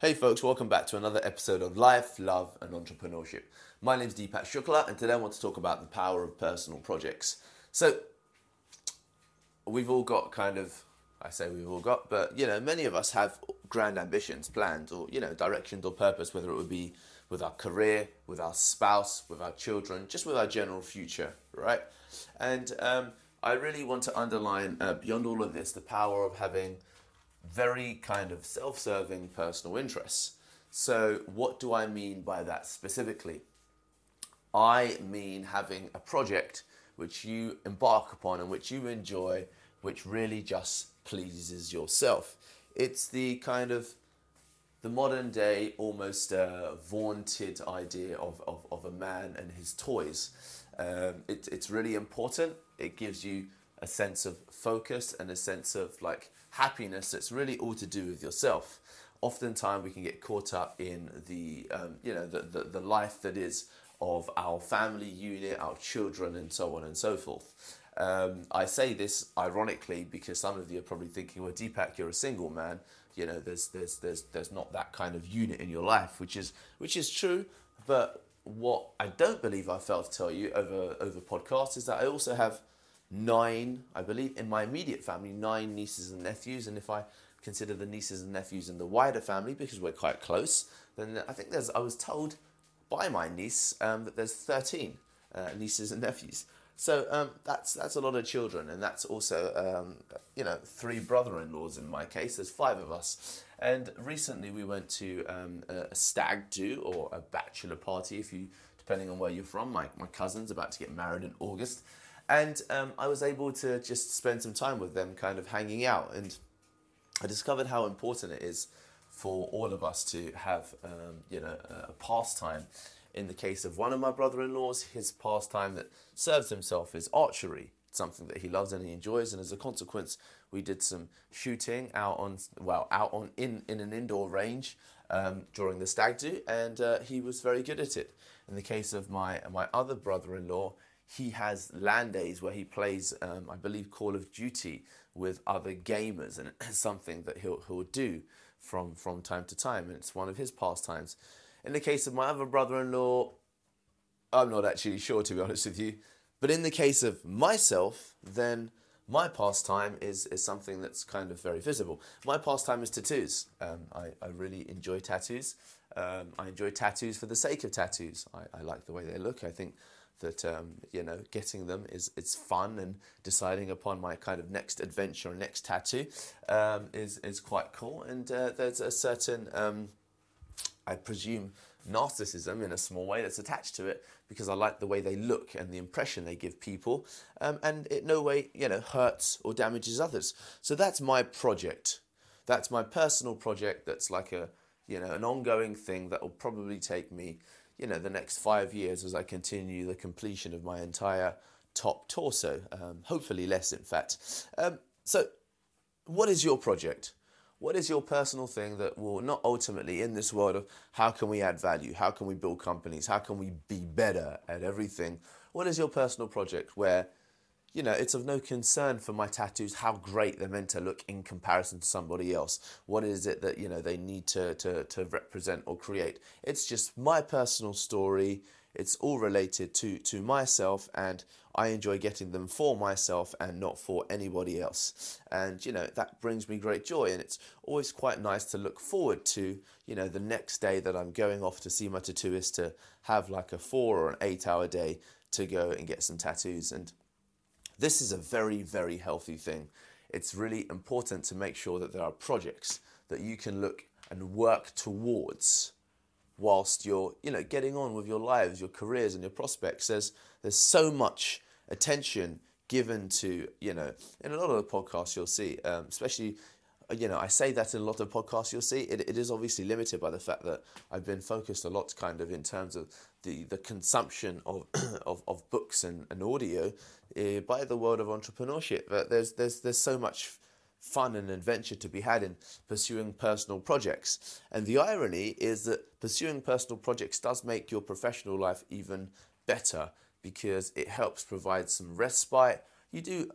Hey folks, welcome back to another episode of Life, Love and Entrepreneurship. My name is Deepak Shukla and today I want to talk about the power of personal projects. So, we've all got kind of, I say we've all got, but you know, many of us have grand ambitions, plans, or you know, directions or purpose, whether it would be with our career, with our spouse, with our children, just with our general future, right? And um, I really want to underline, uh, beyond all of this, the power of having very kind of self serving personal interests. So, what do I mean by that specifically? I mean having a project which you embark upon and which you enjoy, which really just pleases yourself. It's the kind of the modern day, almost uh, vaunted idea of, of, of a man and his toys. Um, it, it's really important. It gives you a sense of focus and a sense of like happiness that's really all to do with yourself. Oftentimes we can get caught up in the um, you know the, the, the life that is of our family unit, our children, and so on and so forth. Um, I say this ironically because some of you are probably thinking, "Well, Deepak, you're a single man. You know, there's there's there's there's not that kind of unit in your life," which is which is true. But what I don't believe I failed to tell you over over podcast is that I also have nine, I believe, in my immediate family, nine nieces and nephews. And if I consider the nieces and nephews in the wider family, because we're quite close, then I think there's, I was told by my niece um, that there's 13 uh, nieces and nephews. So um, that's that's a lot of children, and that's also um, you know three brother-in-laws in my case. There's five of us, and recently we went to um, a stag do or a bachelor party, if you depending on where you're from. My my cousin's about to get married in August, and um, I was able to just spend some time with them, kind of hanging out. And I discovered how important it is for all of us to have, um, you know, a pastime. In the case of one of my brother-in-laws, his pastime that serves himself is archery. Something that he loves and he enjoys, and as a consequence, we did some shooting out on, well, out on in in an indoor range um, during the stag do, and uh, he was very good at it. In the case of my my other brother-in-law, he has LAN days where he plays, um, I believe, Call of Duty with other gamers, and it's something that he'll he'll do from from time to time, and it's one of his pastimes. In the case of my other brother-in-law, I'm not actually sure to be honest with you, but in the case of myself, then my pastime is is something that's kind of very visible. My pastime is tattoos. Um, I, I really enjoy tattoos. Um, I enjoy tattoos for the sake of tattoos. I, I like the way they look. I think that um, you know getting them is it's fun and deciding upon my kind of next adventure or next tattoo um, is is quite cool. And uh, there's a certain um, I presume narcissism in a small way that's attached to it because I like the way they look and the impression they give people um, and it no way you know hurts or damages others. So that's my project. That's my personal project that's like a you know an ongoing thing that will probably take me you know the next five years as I continue the completion of my entire top torso. Um, hopefully less, in fact. Um, so, what is your project? What is your personal thing that will not ultimately in this world of how can we add value? How can we build companies? How can we be better at everything? What is your personal project where you know, it's of no concern for my tattoos how great they're meant to look in comparison to somebody else. What is it that, you know, they need to, to, to represent or create? It's just my personal story. It's all related to, to myself, and I enjoy getting them for myself and not for anybody else. And, you know, that brings me great joy. And it's always quite nice to look forward to, you know, the next day that I'm going off to see my tattooist to have like a four or an eight hour day to go and get some tattoos. And this is a very, very healthy thing. It's really important to make sure that there are projects that you can look and work towards whilst you're, you know, getting on with your lives, your careers and your prospects. There's there's so much attention given to, you know, in a lot of the podcasts you'll see, um, especially you know, I say that in a lot of podcasts you'll see, it, it is obviously limited by the fact that I've been focused a lot kind of in terms of the, the consumption of, of, of books and, and audio uh, by the world of entrepreneurship. But there's, there's, there's so much fun and adventure to be had in pursuing personal projects. And the irony is that pursuing personal projects does make your professional life even better because it helps provide some respite. You do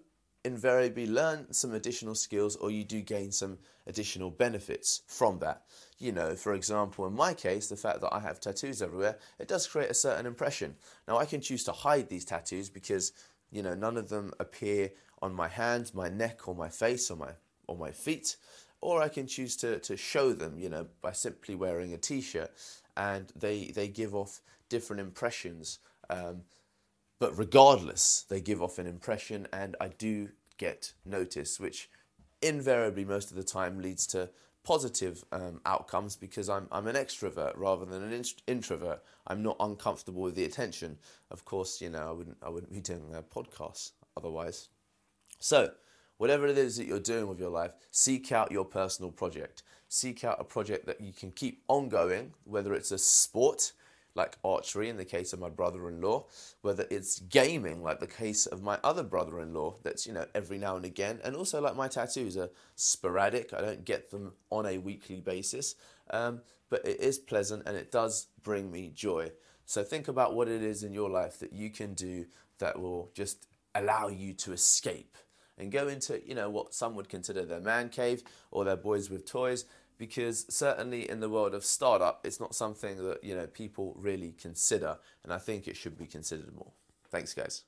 invariably learn some additional skills or you do gain some additional benefits from that. You know, for example, in my case, the fact that I have tattoos everywhere, it does create a certain impression. Now, I can choose to hide these tattoos because, you know, none of them appear on my hands, my neck, or my face, or my, or my feet. Or I can choose to, to show them, you know, by simply wearing a t shirt and they, they give off different impressions. Um, but regardless, they give off an impression, and I do get noticed, which invariably most of the time leads to positive um, outcomes because I'm, I'm an extrovert rather than an introvert. I'm not uncomfortable with the attention. Of course, you know, I wouldn't, I wouldn't be doing a podcast otherwise. So, whatever it is that you're doing with your life, seek out your personal project. Seek out a project that you can keep ongoing, whether it's a sport, like archery in the case of my brother-in-law, whether it's gaming like the case of my other brother-in-law that's you know every now and again, and also like my tattoos are sporadic. I don't get them on a weekly basis, um, but it is pleasant and it does bring me joy. So think about what it is in your life that you can do that will just allow you to escape and go into you know what some would consider their man cave or their boys with toys because certainly in the world of startup, it's not something that you know people really consider, and I think it should be considered more. Thanks, guys.